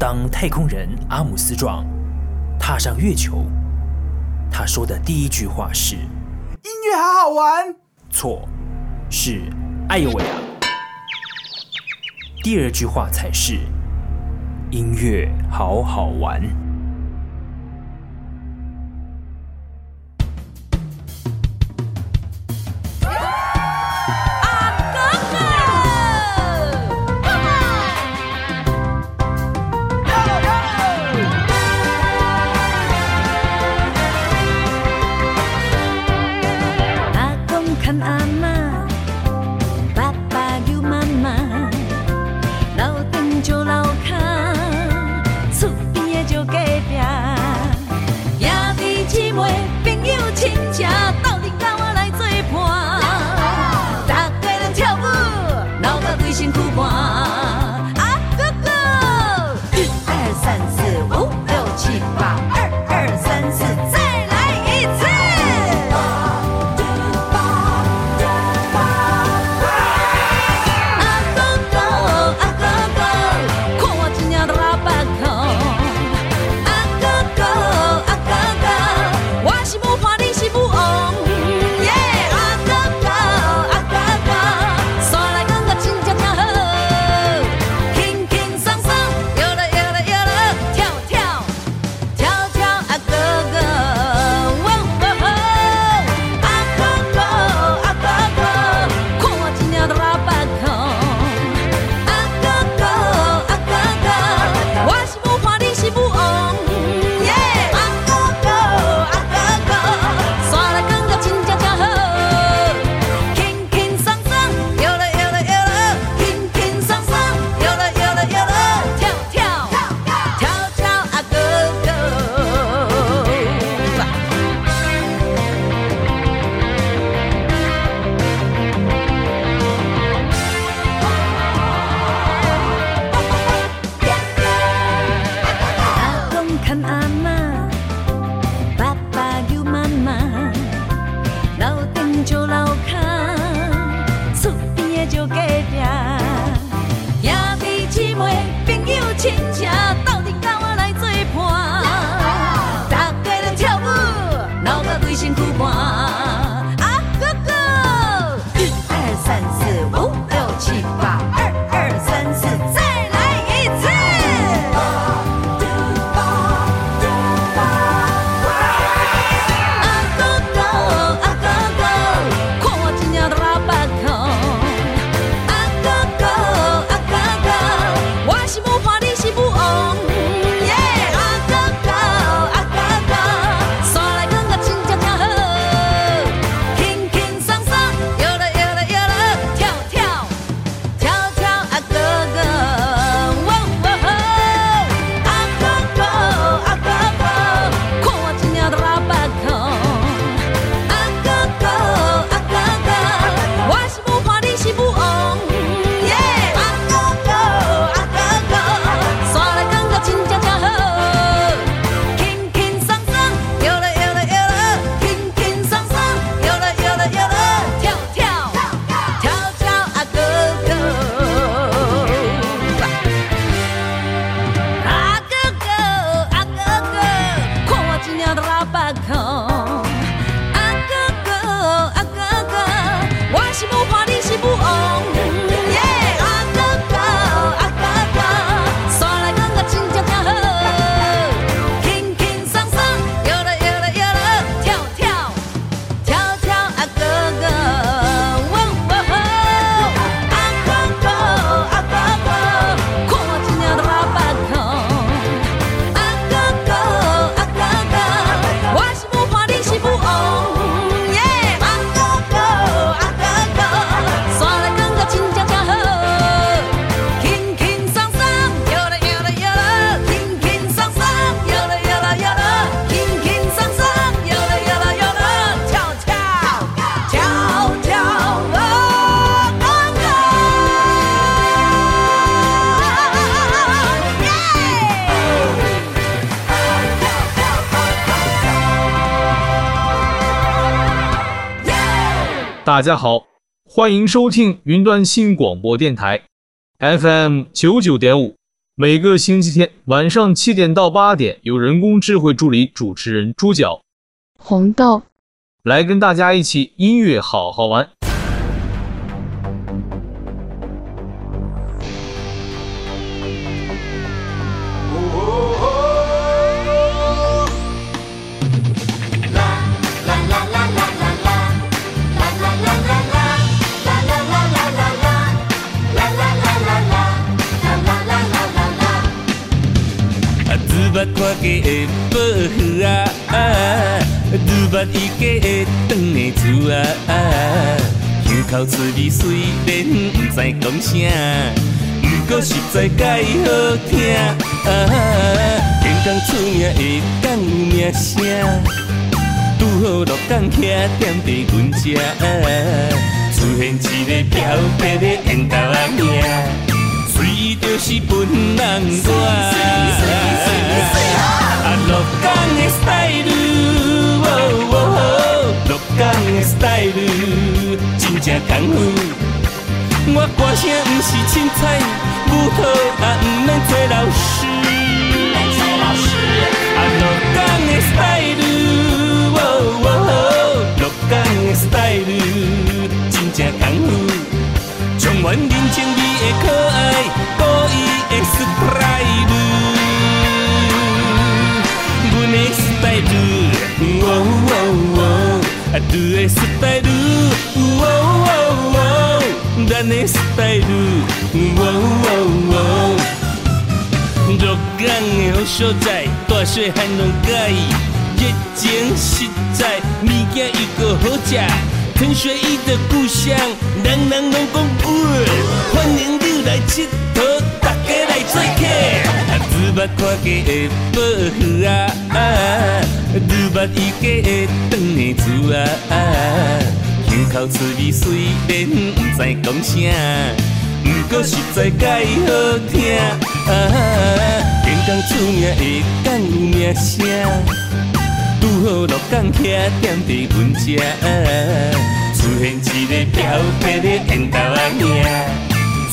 当太空人阿姆斯壮踏上月球，他说的第一句话是：“音乐好好玩。”错，是“哎呦喂啊”。第二句话才是：“音乐好好玩。”大家好，欢迎收听云端新广播电台，FM 九九点五每个星期天晚上七点到八点，有人工智慧助理主持人猪脚、红豆来跟大家一起音乐好好玩。搁看家的保护啊，愈捌伊家的长的厝啊，胸口滋味虽然毋知讲啥，毋过实在介好听啊，天公出名会讲有名声，拄好落港徛踮伫阮遮，出现一个漂白的烟斗仔。伊就是本人我，啊，鹿港的 style，鹿港的 style，真正功夫。我歌声不是凊彩，舞蹈也不免做老师。啊，鹿港的 style，鹿港的好所在，大细汉拢介意，热情实在，物件又阁好食，糖水伊的故乡，人人拢讲有。欢迎你来佚佗，大家来做客。愈捌看家的保护啊，愈捌伊家的长的厝啊，胸口滋味虽然毋知讲啥，毋过实在介好听啊，天公出名会讲有名声，拄好鹿港徛踮伫阮遮，出现一个飘撇的缘投仔命。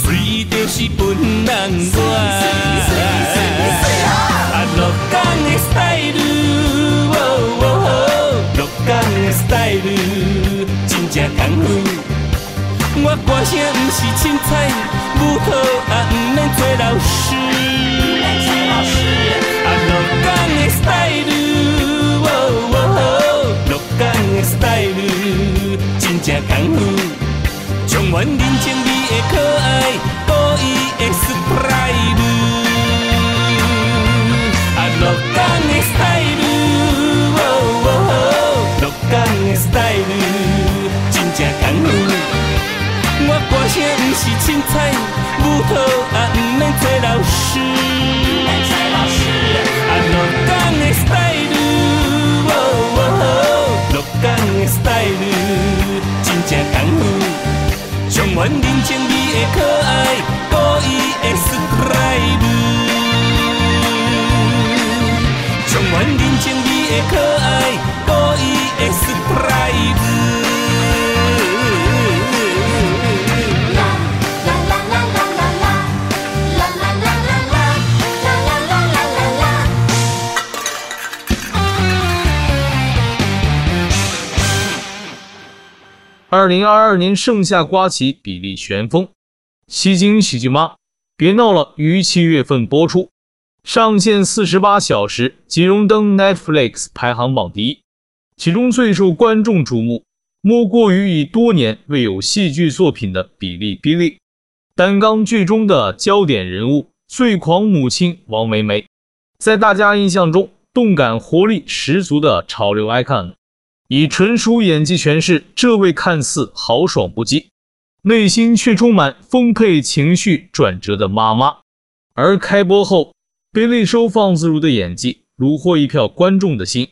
伊就是本人我，啊，鹿港的 style，鹿港的 style，真正功夫。我歌声不是凊彩，舞蹈也不免做老师。啊，鹿港的 style，鹿港的 style，真正功夫，充满人情味的可爱。歌声不是凊彩，舞蹈也不免做老师。啊，鹿港的 style，鹿港的 style，真正功夫，充满人情味的可爱，故意的 style，充满人情味的可爱，二零二二年盛夏刮起，比利旋风，吸睛喜剧吗？别闹了，于七月份播出，上线四十八小时，即荣登 Netflix 排行榜第一。其中最受观众瞩目，莫过于已多年未有戏剧作品的比利·比利。担纲剧中的焦点人物，最狂母亲王梅梅，在大家印象中，动感活力十足的潮流 icon。以纯熟演技诠释这位看似豪爽不羁，内心却充满丰沛情绪转折的妈妈。而开播后，比利收放自如的演技虏获一票观众的心，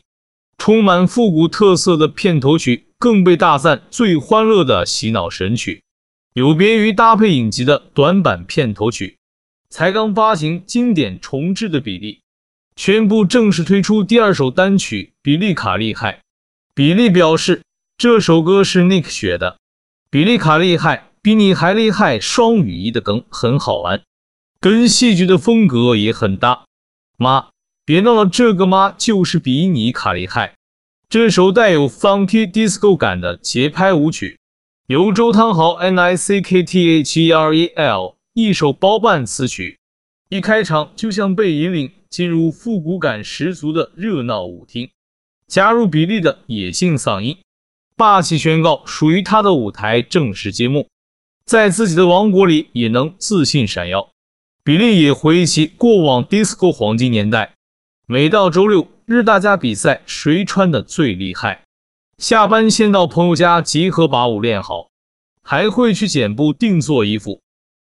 充满复古特色的片头曲更被大赞最欢乐的洗脑神曲。有别于搭配影集的短版片头曲，才刚发行经典重制的比利，宣布正式推出第二首单曲《比利卡厉害》。比利表示，这首歌是 Nick 学的。比利卡厉害，比你还厉害，双语一的梗很好玩。跟戏剧的风格也很搭。妈，别闹了，这个妈就是比你卡厉害。这首带有 funky disco 感的节拍舞曲，由周汤豪 N I C K T H E R E L 一手包办词曲，一开场就像被引领进入复古感十足的热闹舞厅，加入比利的野性嗓音，霸气宣告属于他的舞台正式揭幕，在自己的王国里也能自信闪耀。比利也回忆起过往 disco 黄金年代，每到周六日，大家比赛谁穿的最厉害，下班先到朋友家集合，把舞练好，还会去剪布定做衣服。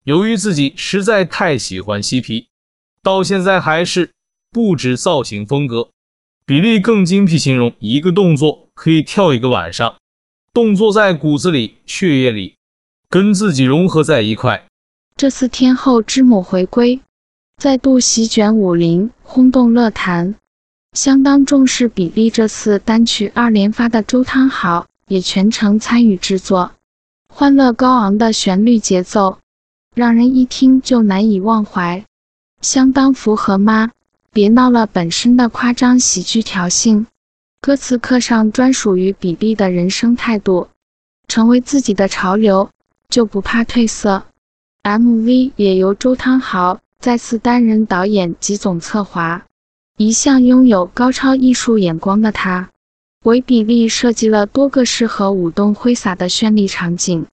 由于自己实在太喜欢嬉皮，到现在还是不止造型风格，比利更精辟形容一个动作可以跳一个晚上，动作在骨子里、血液里，跟自己融合在一块。这次天后之母回归，再度席卷武林，轰动乐坛。相当重视比利这次单曲二连发的周汤豪也全程参与制作。欢乐高昂的旋律节奏，让人一听就难以忘怀，相当符合妈别闹了本身的夸张喜剧调性。歌词刻上专属于比利的人生态度，成为自己的潮流，就不怕褪色。MV 也由周汤豪再次担任导演及总策划，一向拥有高超艺术眼光的他，为比利设计了多个适合舞动挥洒的绚丽场景，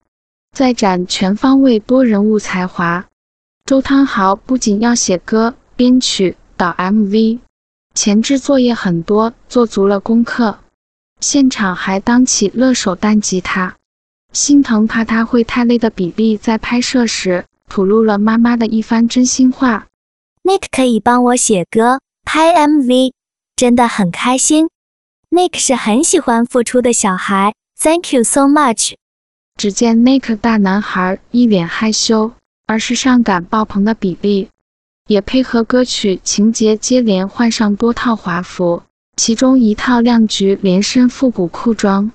再展全方位多人物才华。周汤豪不仅要写歌、编曲、导 MV，前置作业很多，做足了功课，现场还当起乐手弹吉他。心疼怕他会太累的比利在拍摄时吐露了妈妈的一番真心话：“Nick 可以帮我写歌、拍 MV，真的很开心。Nick 是很喜欢付出的小孩，Thank you so much。”只见 Nick 大男孩一脸害羞而时尚感爆棚的比利，也配合歌曲情节接连换上多套华服，其中一套亮橘连身复古裤装。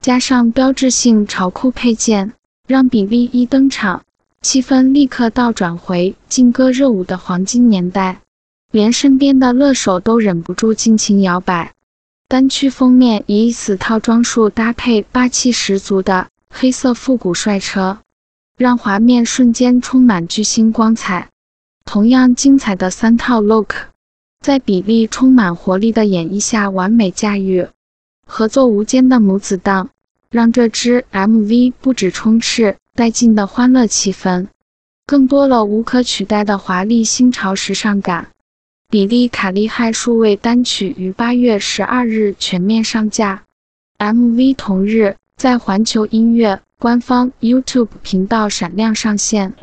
加上标志性潮裤配件，让比利一登场，气氛立刻倒转回劲歌热舞的黄金年代，连身边的乐手都忍不住尽情摇摆。单曲封面以此套装束搭配霸气十足的黑色复古帅车，让画面瞬间充满巨星光彩。同样精彩的三套 look，在比利充满活力的演绎下完美驾驭。合作无间的母子档，让这支 MV 不只充斥带劲的欢乐气氛，更多了无可取代的华丽新潮时尚感。比利卡利害数位单曲于八月十二日全面上架，MV 同日在环球音乐官方 YouTube 频道闪亮上线。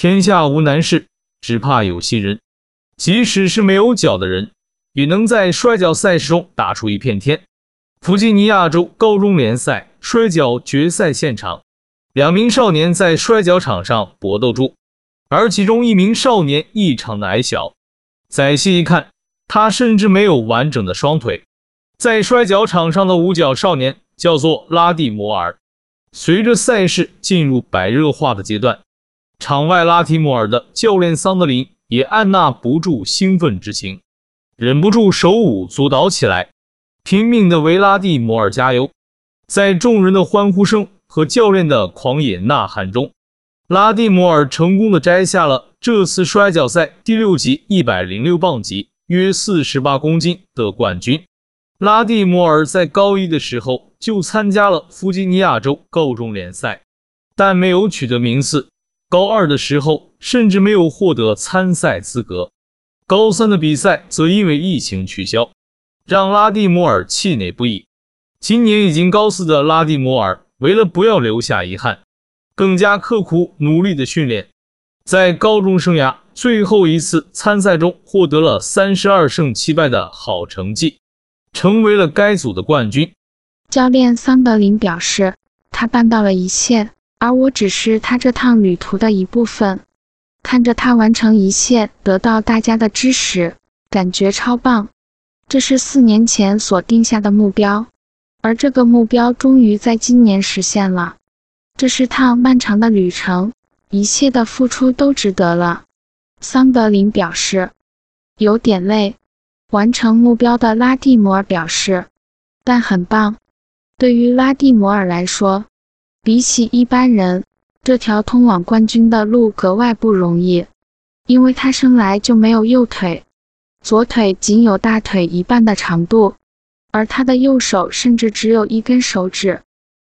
天下无难事，只怕有心人。即使是没有脚的人，也能在摔跤赛事中打出一片天。弗吉尼亚州高中联赛摔跤决赛现场，两名少年在摔跤场上搏斗中，而其中一名少年异常的矮小。仔细一看，他甚至没有完整的双腿。在摔跤场上的五脚少年叫做拉蒂摩尔。随着赛事进入白热化的阶段，场外拉蒂摩尔的教练桑德林也按捺不住兴奋之情，忍不住手舞足蹈起来，拼命地为拉蒂摩尔加油。在众人的欢呼声和教练的狂野呐喊中，拉蒂摩尔成功地摘下了这次摔跤赛第六级一百零六磅级（约四十八公斤）的冠军。拉蒂摩尔在高一的时候就参加了弗吉尼亚州高中联赛，但没有取得名次。高二的时候甚至没有获得参赛资格。高三的比赛则因为疫情取消，让拉蒂摩尔气馁不已。今年已经高四的拉蒂摩尔为了不要留下遗憾，更加刻苦努力的训练，在高中生涯最后一次参赛中获得了三十二胜七败的好成绩。成为了该组的冠军。教练桑德林表示，他办到了一切，而我只是他这趟旅途的一部分。看着他完成一切，得到大家的支持，感觉超棒。这是四年前所定下的目标，而这个目标终于在今年实现了。这是趟漫长的旅程，一切的付出都值得了。桑德林表示，有点累。完成目标的拉蒂摩尔表示，但很棒。对于拉蒂摩尔来说，比起一般人，这条通往冠军的路格外不容易，因为他生来就没有右腿，左腿仅有大腿一半的长度，而他的右手甚至只有一根手指。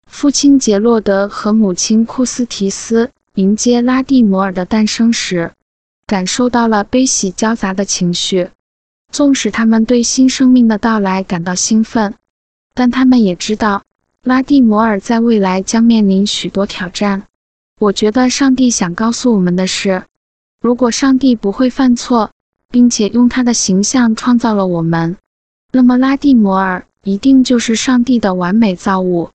父亲杰洛德和母亲库斯提斯迎接拉蒂摩尔的诞生时，感受到了悲喜交杂的情绪。纵使他们对新生命的到来感到兴奋，但他们也知道拉蒂摩尔在未来将面临许多挑战。我觉得上帝想告诉我们的是，如果上帝不会犯错，并且用他的形象创造了我们，那么拉蒂摩尔一定就是上帝的完美造物。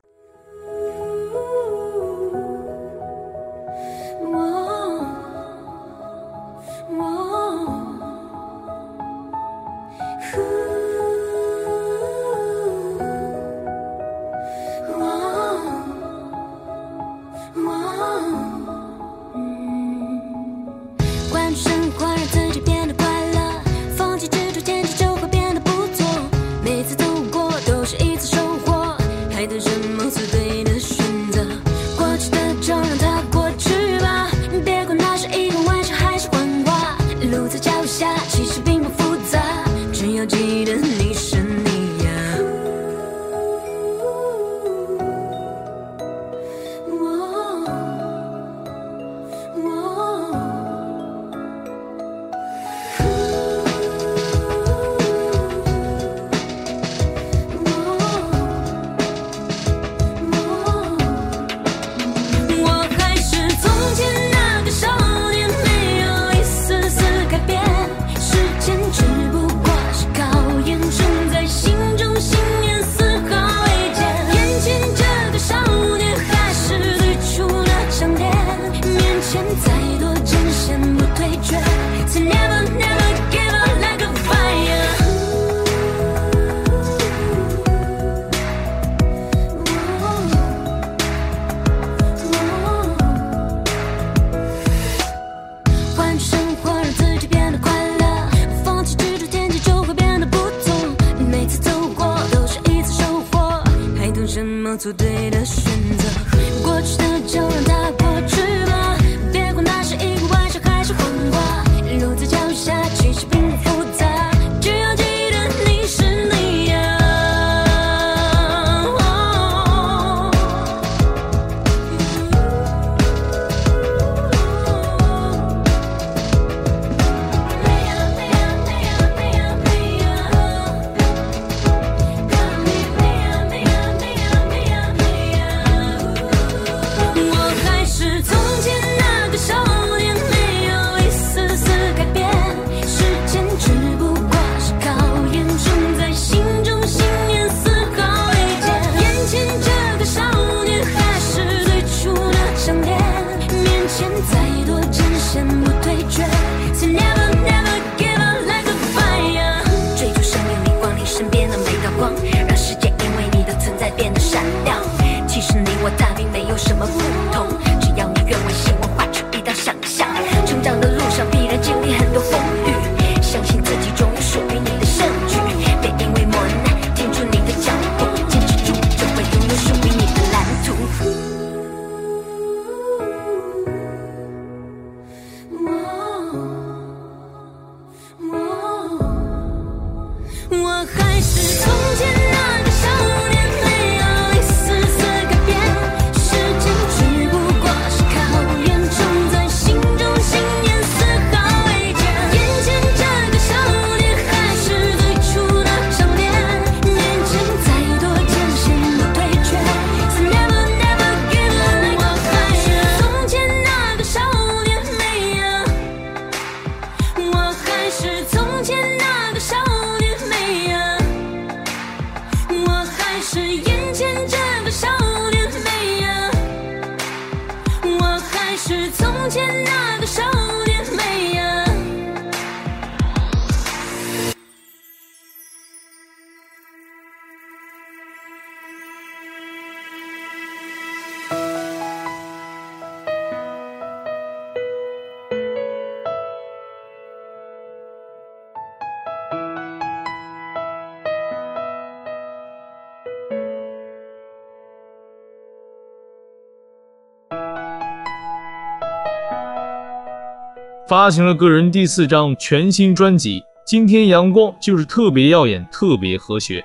发行了个人第四张全新专辑《今天阳光就是特别耀眼，特别和谐》。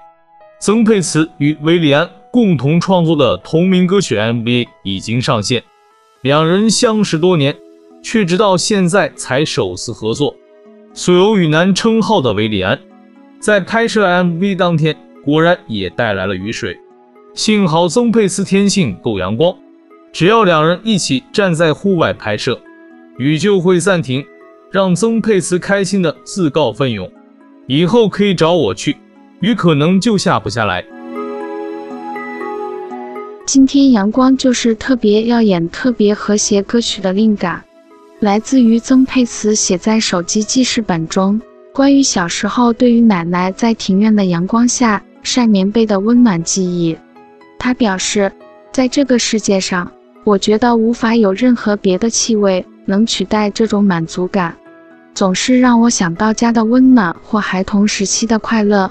曾沛慈与韦礼安共同创作的同名歌曲 MV 已经上线，两人相识多年，却直到现在才首次合作。素有“雨男”称号的韦礼安，在拍摄 MV 当天，果然也带来了雨水。幸好曾沛慈天性够阳光，只要两人一起站在户外拍摄。雨就会暂停，让曾沛慈开心的自告奋勇，以后可以找我去，雨可能就下不下来。今天阳光就是特别耀眼、特别和谐歌曲的灵感，来自于曾沛慈写在手机记事本中，关于小时候对于奶奶在庭院的阳光下晒棉被的温暖记忆。他表示，在这个世界上，我觉得无法有任何别的气味。能取代这种满足感，总是让我想到家的温暖或孩童时期的快乐。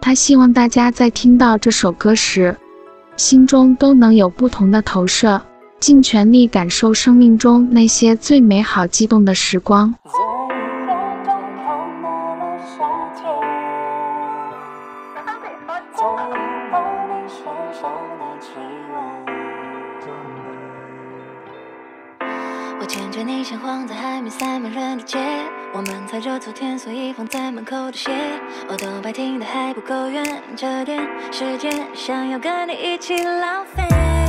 他希望大家在听到这首歌时，心中都能有不同的投射，尽全力感受生命中那些最美好、激动的时光。人的街，我们踩着昨天所以放在门口的鞋，我都白听的还不够远，这点时间想要跟你一起浪费。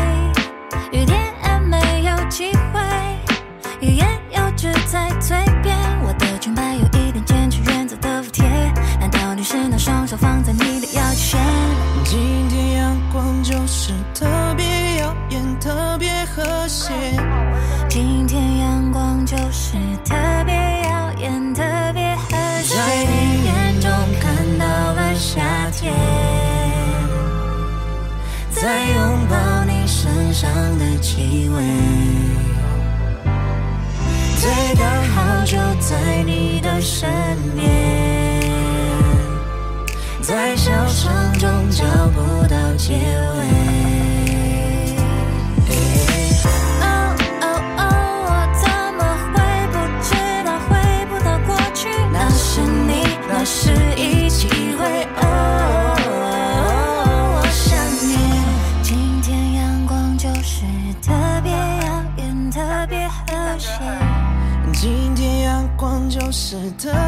上的气味，最刚好就在你的身边，在笑声中找不到结尾。是特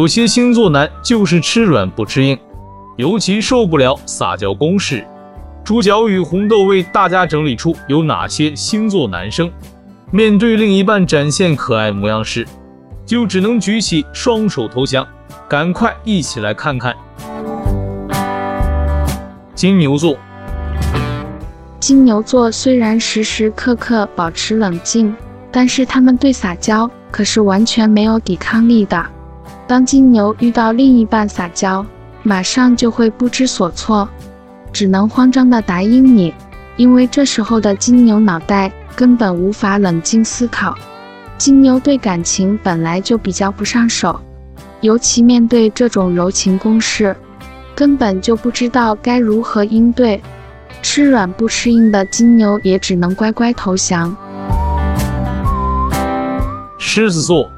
有些星座男就是吃软不吃硬，尤其受不了撒娇攻势。猪脚与红豆为大家整理出有哪些星座男生，面对另一半展现可爱模样时，就只能举起双手投降。赶快一起来看看金牛座。金牛座虽然时时刻刻保持冷静，但是他们对撒娇可是完全没有抵抗力的。当金牛遇到另一半撒娇，马上就会不知所措，只能慌张地答应你，因为这时候的金牛脑袋根本无法冷静思考。金牛对感情本来就比较不上手，尤其面对这种柔情攻势，根本就不知道该如何应对。吃软不吃硬的金牛也只能乖乖投降。狮子座，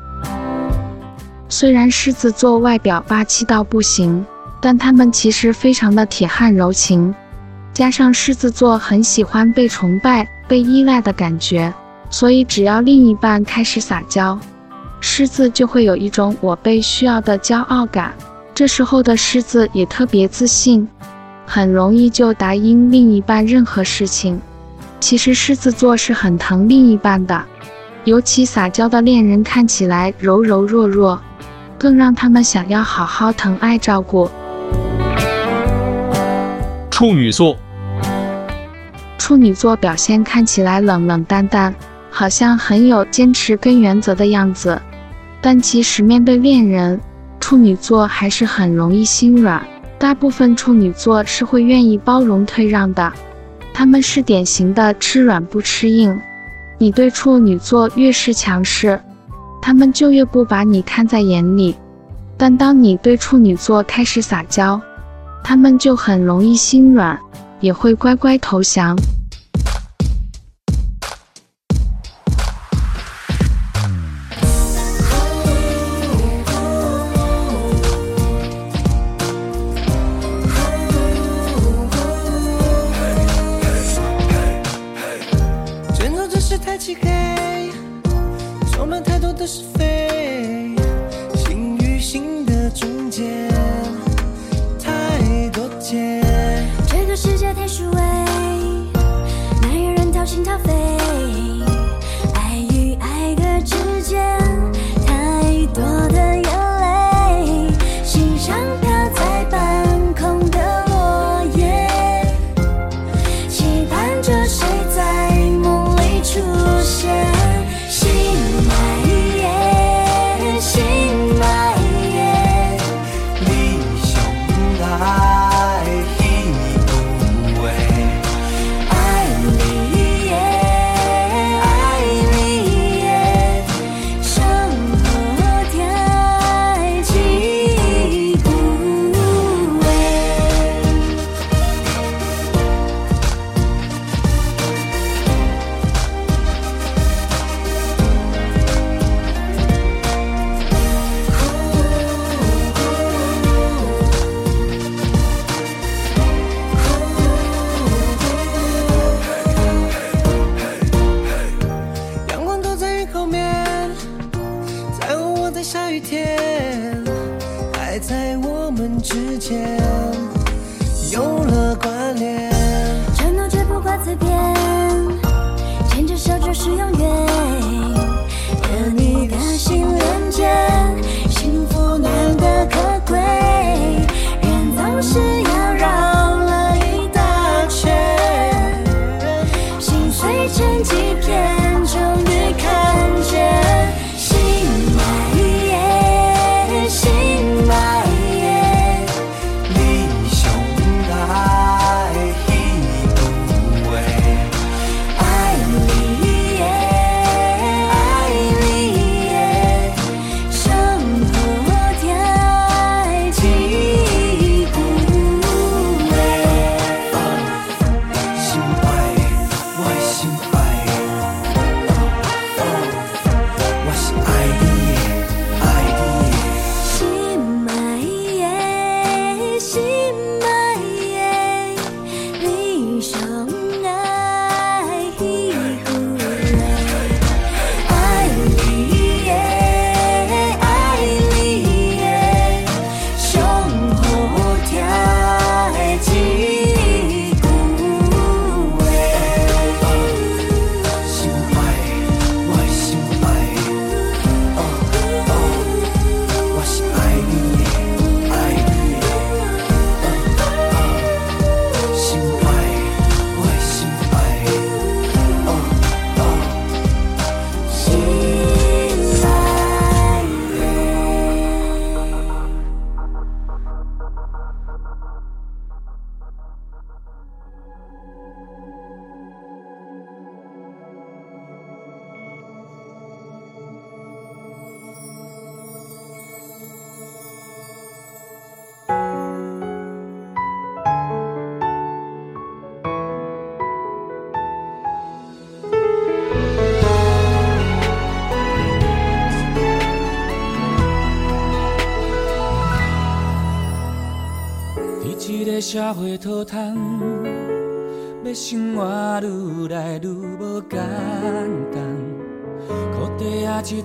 虽然狮子座外表霸气到不行，但他们其实非常的铁汉柔情，加上狮子座很喜欢被崇拜、被依赖的感觉，所以只要另一半开始撒娇，狮子就会有一种我被需要的骄傲感。这时候的狮子也特别自信。很容易就答应另一半任何事情。其实狮子座是很疼另一半的，尤其撒娇的恋人看起来柔柔弱弱，更让他们想要好好疼爱照顾。处女座，处女座表现看起来冷冷淡淡，好像很有坚持跟原则的样子，但其实面对恋人，处女座还是很容易心软。大部分处女座是会愿意包容退让的，他们是典型的吃软不吃硬。你对处女座越是强势，他们就越不把你看在眼里。但当你对处女座开始撒娇，他们就很容易心软，也会乖乖投降。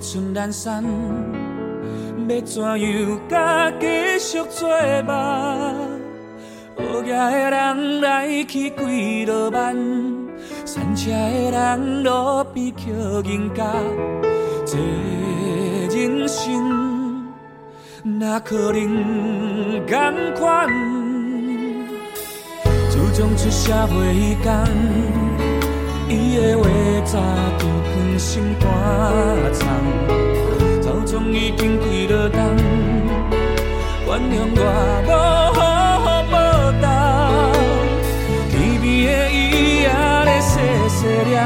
底仔一寸烂衫，要怎样才继续做梦？学骑的人来去几落万，散车的人路边捡银角，这人生哪可能同款？自从出社会以前，伊的话早就藏心肝藏，早总已经几落冬，原谅我无好好报答。天边的伊也在细细念，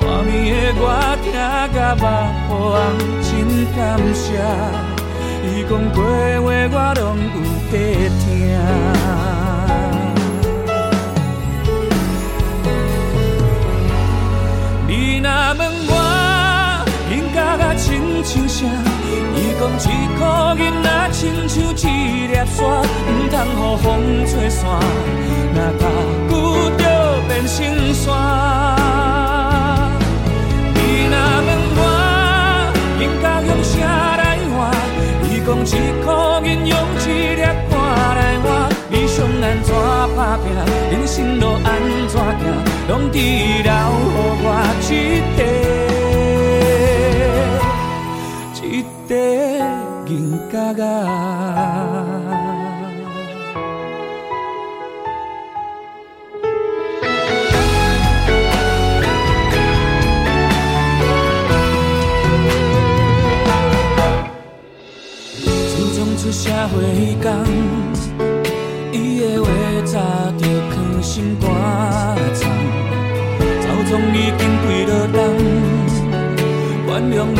外面的我听甲目眶红，真感谢。伊讲过的话，我拢有在听。亲像？伊讲一颗银仔亲像一粒沙，毋通予风吹散，若踏久就变成山。你若问我，应该用啥来换？伊讲一颗银用一粒汗来换。理想安怎打拼，人生路安怎行，拢只留予我一块，一块银角仔。自从出社会以前，伊的话早就藏心肝藏，早总已经几落冬，原谅我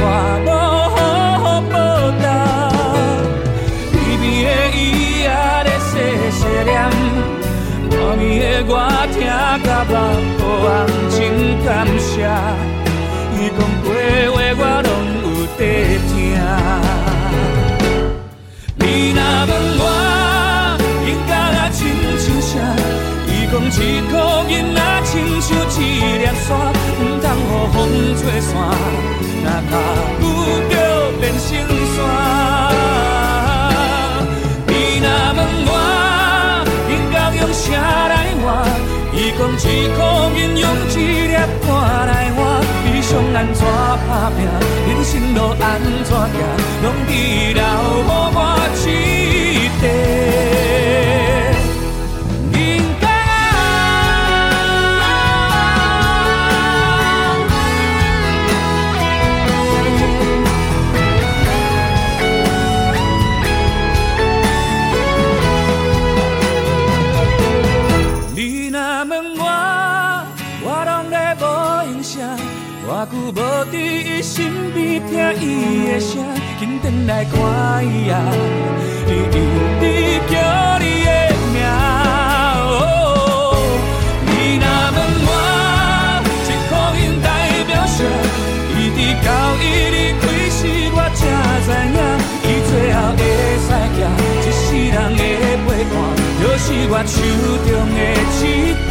的我听甲目眶红，真感谢。伊讲过话，我拢有在听。你若问我，应该甲亲像啥？伊讲一颗银仔亲像一粒沙，毋通予风吹散，若踏久就变成山。一颗银用一粒汗来换，悲伤安怎打拼，人生路安怎行，拢只留予我一块伊的声，紧转来看伊啊，伊一直叫你的名。你若问我，一颗银代表啥？伊伫交伊离开时，我才知影，伊最后会使行，一世人的陪伴。就是我手中的一块，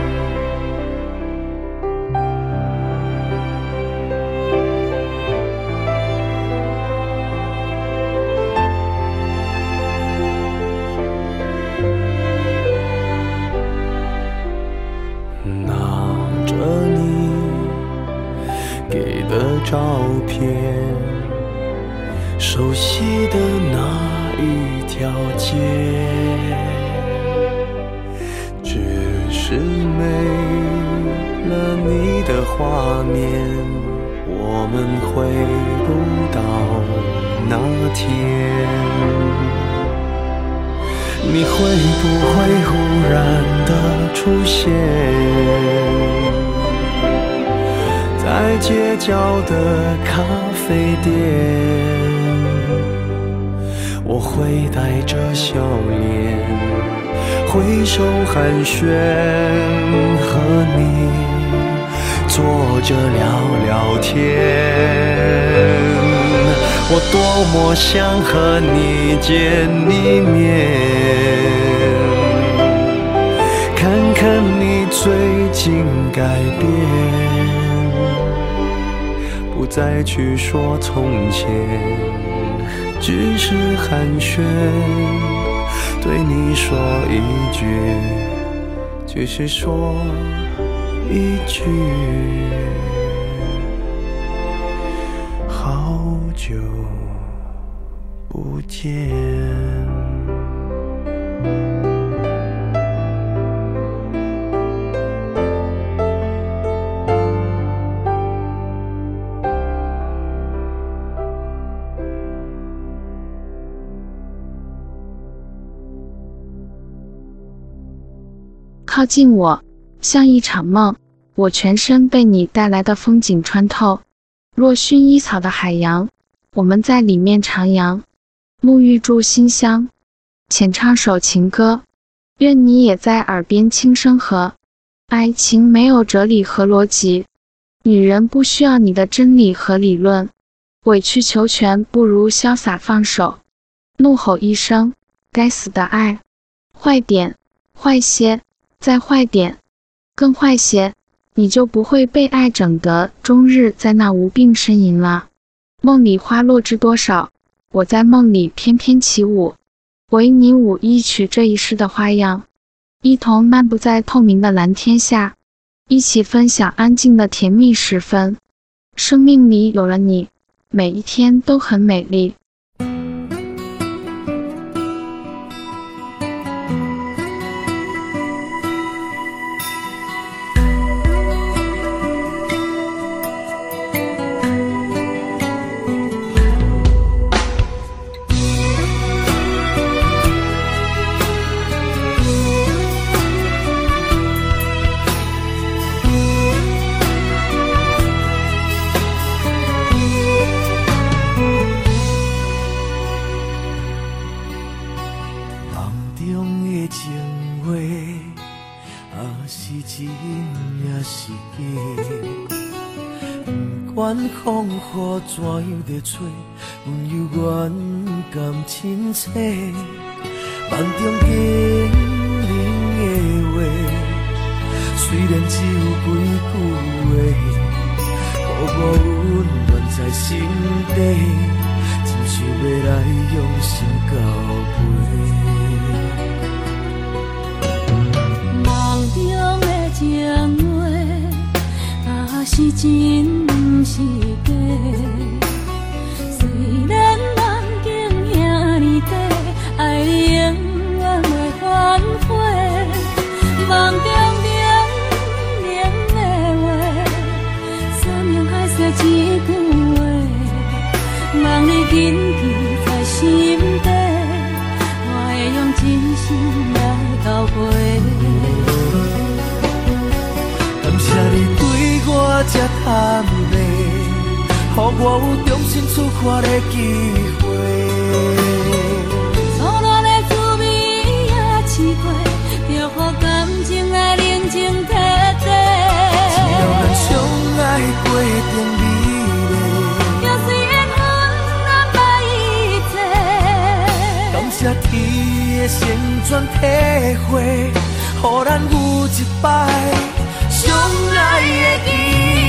出现？在街角的咖啡店，我会带着笑脸挥手寒暄，和你坐着聊聊天。我多么想和你见一面，看你最近改变。不再去说从前，只是寒暄，对你说一句，只是说一句，好久不见。靠近我，像一场梦。我全身被你带来的风景穿透，若薰衣草的海洋，我们在里面徜徉，沐浴住馨香，浅唱首情歌。愿你也在耳边轻声和。爱情没有哲理和逻辑，女人不需要你的真理和理论。委曲求全不如潇洒放手。怒吼一声，该死的爱，坏点，坏些。再坏点，更坏些，你就不会被爱整得终日在那无病呻吟了。梦里花落知多少，我在梦里翩翩起舞，为你舞一曲这一世的花样，一同漫步在透明的蓝天下，一起分享安静的甜蜜时分。生命里有了你，每一天都很美丽。风雨怎样在吹，温柔软甘亲切。梦中经历的话，虽然只有几句话，予我温暖在心底，真想要来用心交陪。望你紧记在心底，我会用真心来交陪。感谢你对我这坦白，予我有重新出发的机会。初恋的滋味也试过，就予感情来冷静体贴。只要咱相爱过程的旋转体会，予咱有一摆相爱的机会。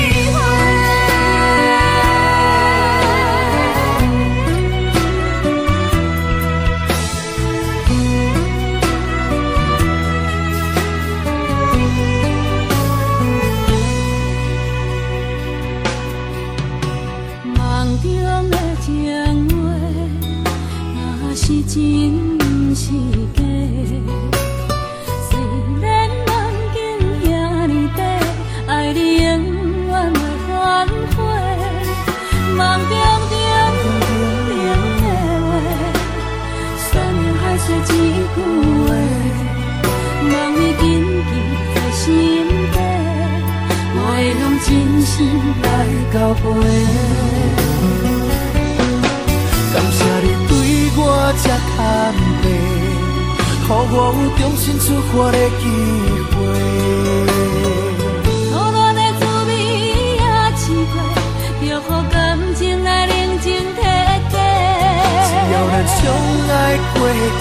交陪。感谢你对我这坦白，予我有重新出发的机会。初恋的滋味也试过，就予感情来冷静体贴。只要咱相爱过程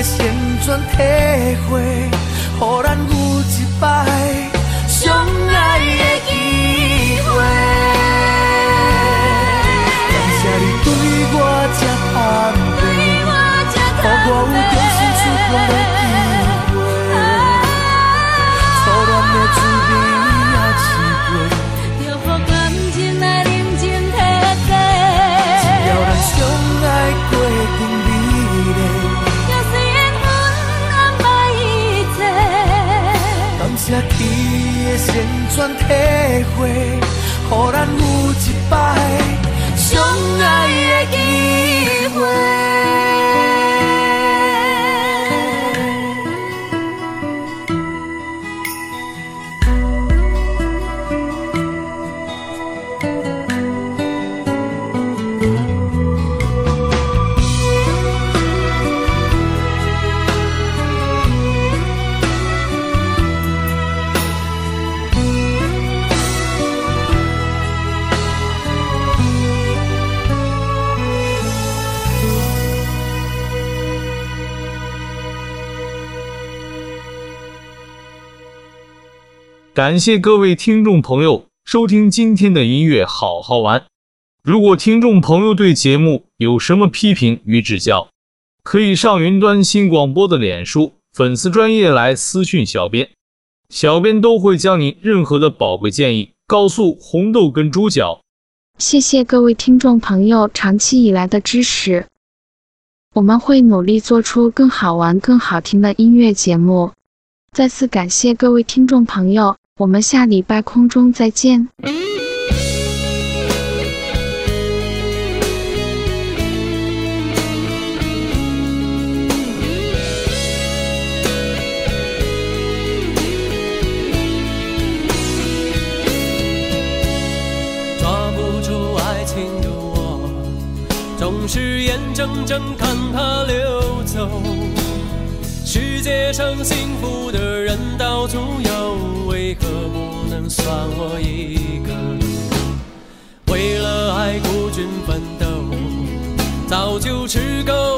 的旋转体会，予咱有一摆相爱的机会。感谢你对我这坦白，予我有重新出发的机会。感谢天的旋转体会，予咱有一摆相爱的机会。感谢各位听众朋友收听今天的音乐好好玩。如果听众朋友对节目有什么批评与指教，可以上云端新广播的脸书粉丝专业来私讯小编，小编都会将您任何的宝贵建议告诉红豆跟猪脚。谢谢各位听众朋友长期以来的支持，我们会努力做出更好玩、更好听的音乐节目。再次感谢各位听众朋友，我们下礼拜空中再见。抓不住爱情的我，总是眼睁睁看它流走。世界上幸福的人到处有，为何不能算我一个？为了爱孤军奋斗，早就吃够。